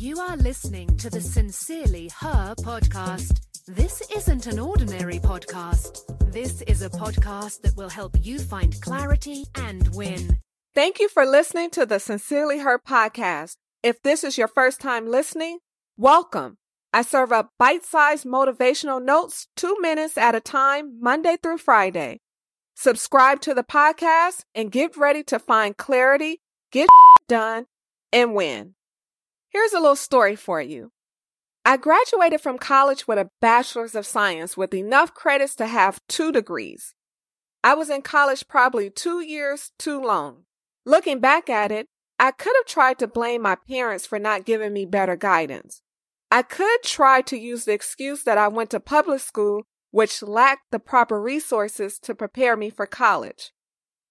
You are listening to the Sincerely Her podcast. This isn't an ordinary podcast. This is a podcast that will help you find clarity and win. Thank you for listening to the Sincerely Her podcast. If this is your first time listening, welcome. I serve up bite sized motivational notes two minutes at a time, Monday through Friday. Subscribe to the podcast and get ready to find clarity, get done, and win. Here's a little story for you. I graduated from college with a bachelor's of science with enough credits to have two degrees. I was in college probably two years too long. Looking back at it, I could have tried to blame my parents for not giving me better guidance. I could try to use the excuse that I went to public school, which lacked the proper resources to prepare me for college.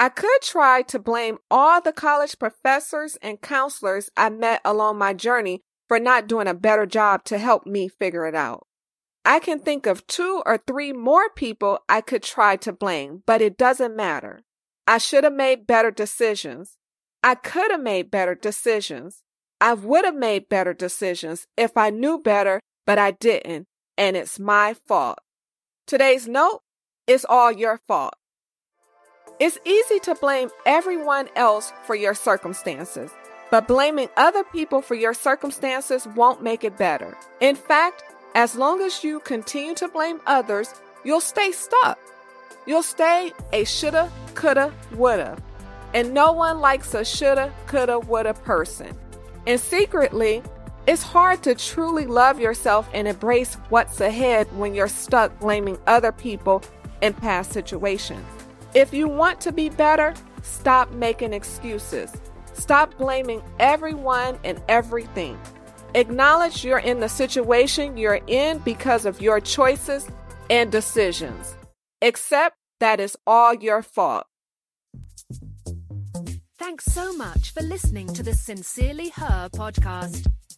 I could try to blame all the college professors and counselors I met along my journey for not doing a better job to help me figure it out. I can think of two or three more people I could try to blame, but it doesn't matter. I should have made better decisions. I could have made better decisions. I would have made better decisions if I knew better, but I didn't, and it's my fault. Today's note is all your fault. It's easy to blame everyone else for your circumstances, but blaming other people for your circumstances won't make it better. In fact, as long as you continue to blame others, you'll stay stuck. You'll stay a shoulda, coulda, woulda. And no one likes a shoulda, coulda, woulda person. And secretly, it's hard to truly love yourself and embrace what's ahead when you're stuck blaming other people in past situations. If you want to be better, stop making excuses. Stop blaming everyone and everything. Acknowledge you're in the situation you're in because of your choices and decisions. Accept that it's all your fault. Thanks so much for listening to the Sincerely Her podcast.